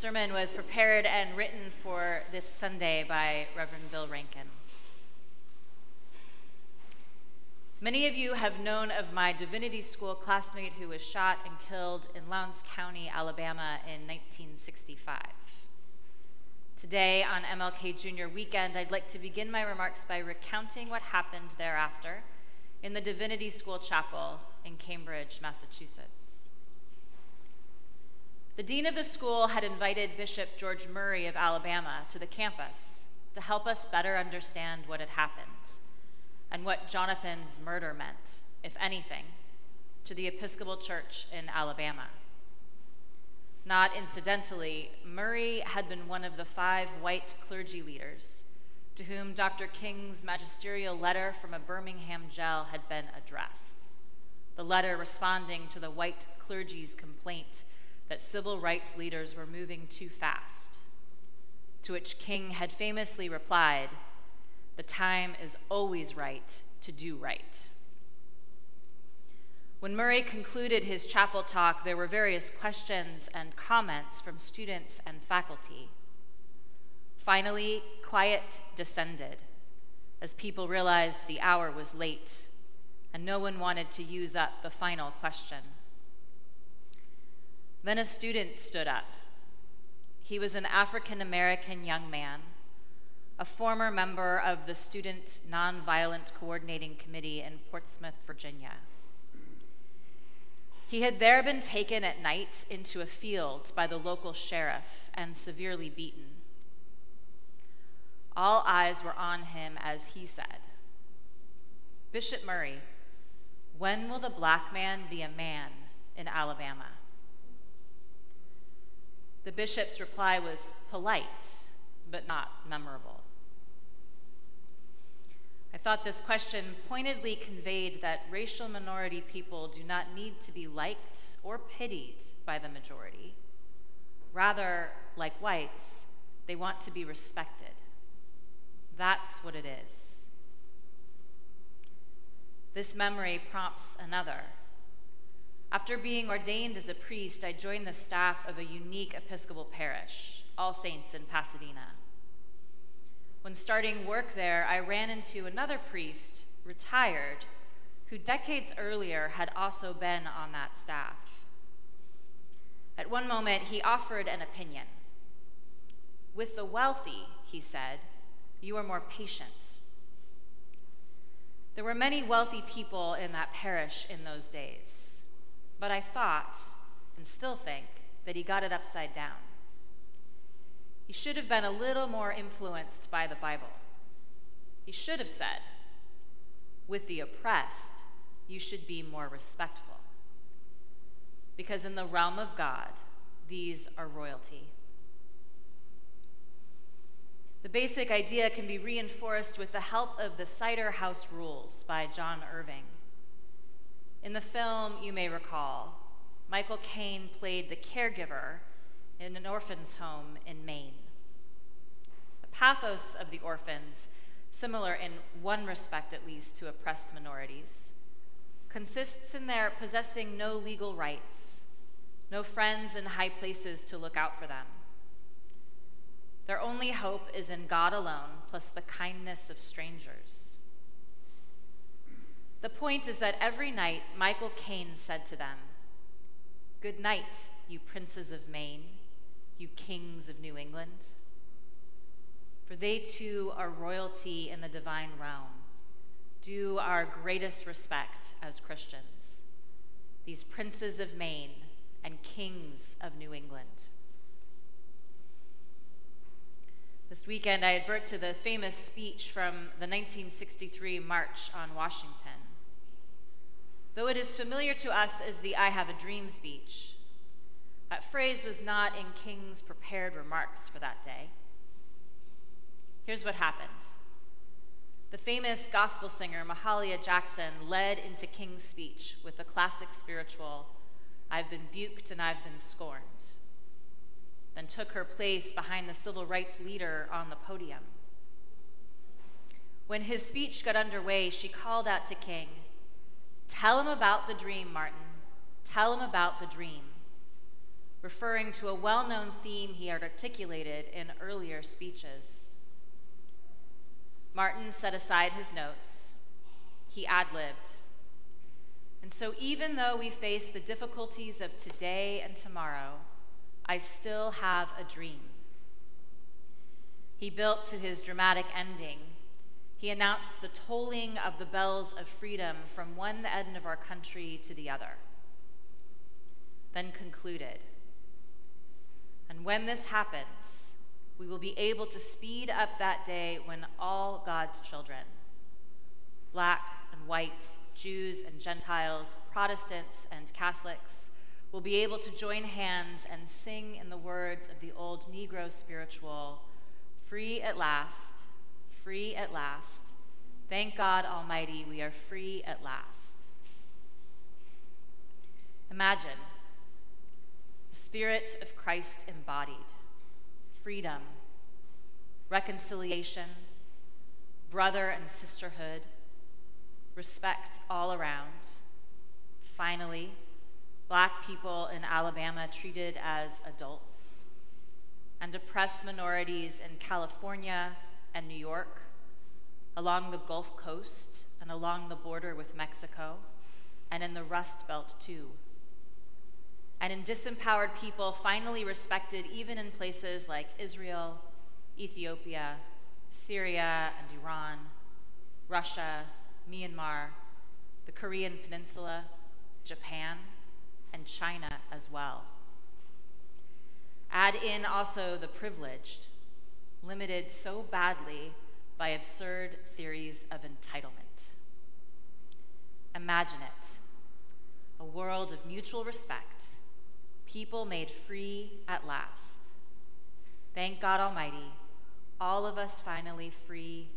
sermon was prepared and written for this Sunday by Reverend Bill Rankin. Many of you have known of my divinity school classmate who was shot and killed in Lowndes County, Alabama in 1965. Today, on MLK Junior weekend, I'd like to begin my remarks by recounting what happened thereafter in the Divinity School Chapel in Cambridge, Massachusetts. The dean of the school had invited Bishop George Murray of Alabama to the campus to help us better understand what had happened and what Jonathan's murder meant, if anything, to the Episcopal Church in Alabama. Not incidentally, Murray had been one of the five white clergy leaders to whom Dr. King's magisterial letter from a Birmingham jail had been addressed. The letter responding to the white clergy's complaint that civil rights leaders were moving too fast, to which King had famously replied, the time is always right to do right. When Murray concluded his chapel talk, there were various questions and comments from students and faculty. Finally, quiet descended as people realized the hour was late and no one wanted to use up the final question. Then a student stood up. He was an African American young man a former member of the Student Nonviolent Coordinating Committee in Portsmouth, Virginia. He had there been taken at night into a field by the local sheriff and severely beaten. All eyes were on him as he said, Bishop Murray, when will the black man be a man in Alabama? The bishop's reply was polite, but not memorable. I thought this question pointedly conveyed that racial minority people do not need to be liked or pitied by the majority. Rather, like whites, they want to be respected. That's what it is. This memory prompts another. After being ordained as a priest, I joined the staff of a unique Episcopal parish, All Saints in Pasadena. When starting work there, I ran into another priest, retired, who decades earlier had also been on that staff. At one moment, he offered an opinion. With the wealthy, he said, you are more patient. There were many wealthy people in that parish in those days, but I thought, and still think, that he got it upside down. He should have been a little more influenced by the Bible. He should have said, with the oppressed, you should be more respectful. Because in the realm of God, these are royalty. The basic idea can be reinforced with the help of the Cider House Rules by John Irving. In the film, you may recall, Michael Caine played the caregiver in an orphan's home in Maine. The pathos of the orphans, similar in one respect at least to oppressed minorities, consists in their possessing no legal rights, no friends in high places to look out for them. Their only hope is in God alone, plus the kindness of strangers. The point is that every night Michael Caine said to them, Good night, you princes of Maine you kings of New England. For they too are royalty in the divine realm, due our greatest respect as Christians, these princes of Maine and kings of New England. This weekend, I advert to the famous speech from the 1963 March on Washington. Though it is familiar to us as the I Have a Dream speech, that phrase was not in King's prepared remarks for that day. Here's what happened the famous gospel singer Mahalia Jackson led into King's speech with the classic spiritual, I've been buked and I've been scorned, then took her place behind the civil rights leader on the podium. When his speech got underway, she called out to King, Tell him about the dream, Martin. Tell him about the dream. referring to a well known theme he had articulated in earlier speeches. Martin set aside his notes, he ad libbed. And so, even though we face the difficulties of today and tomorrow, I still have a dream. He built to his dramatic ending. He announced the tolling of the bells of freedom from one end of our country to the other. Then concluded. And when this happens, we will be able to speed up that day when all God's children, black and white, Jews and Gentiles, Protestants and Catholics, will be able to join hands and sing in the words of the old Negro spiritual Free at last, free at last. Thank God Almighty, we are free at last. Imagine the Spirit of Christ embodied freedom, reconciliation, brother and sisterhood, respect all around. Finally, black people in Alabama treated as adults, and oppressed minorities in California and New York, along the Gulf Coast and along the border with Mexico, and in the Rust Belt too. And in disempowered people finally respected even in places like Israel, Ethiopia, Syria and Iran, Russia, Myanmar, the Korean Peninsula, Japan, and China as well. Add in also the privileged, limited so badly by absurd theories of entitlement. Imagine it a world of mutual respect, people made free at last. Thank God Almighty, all of us finally free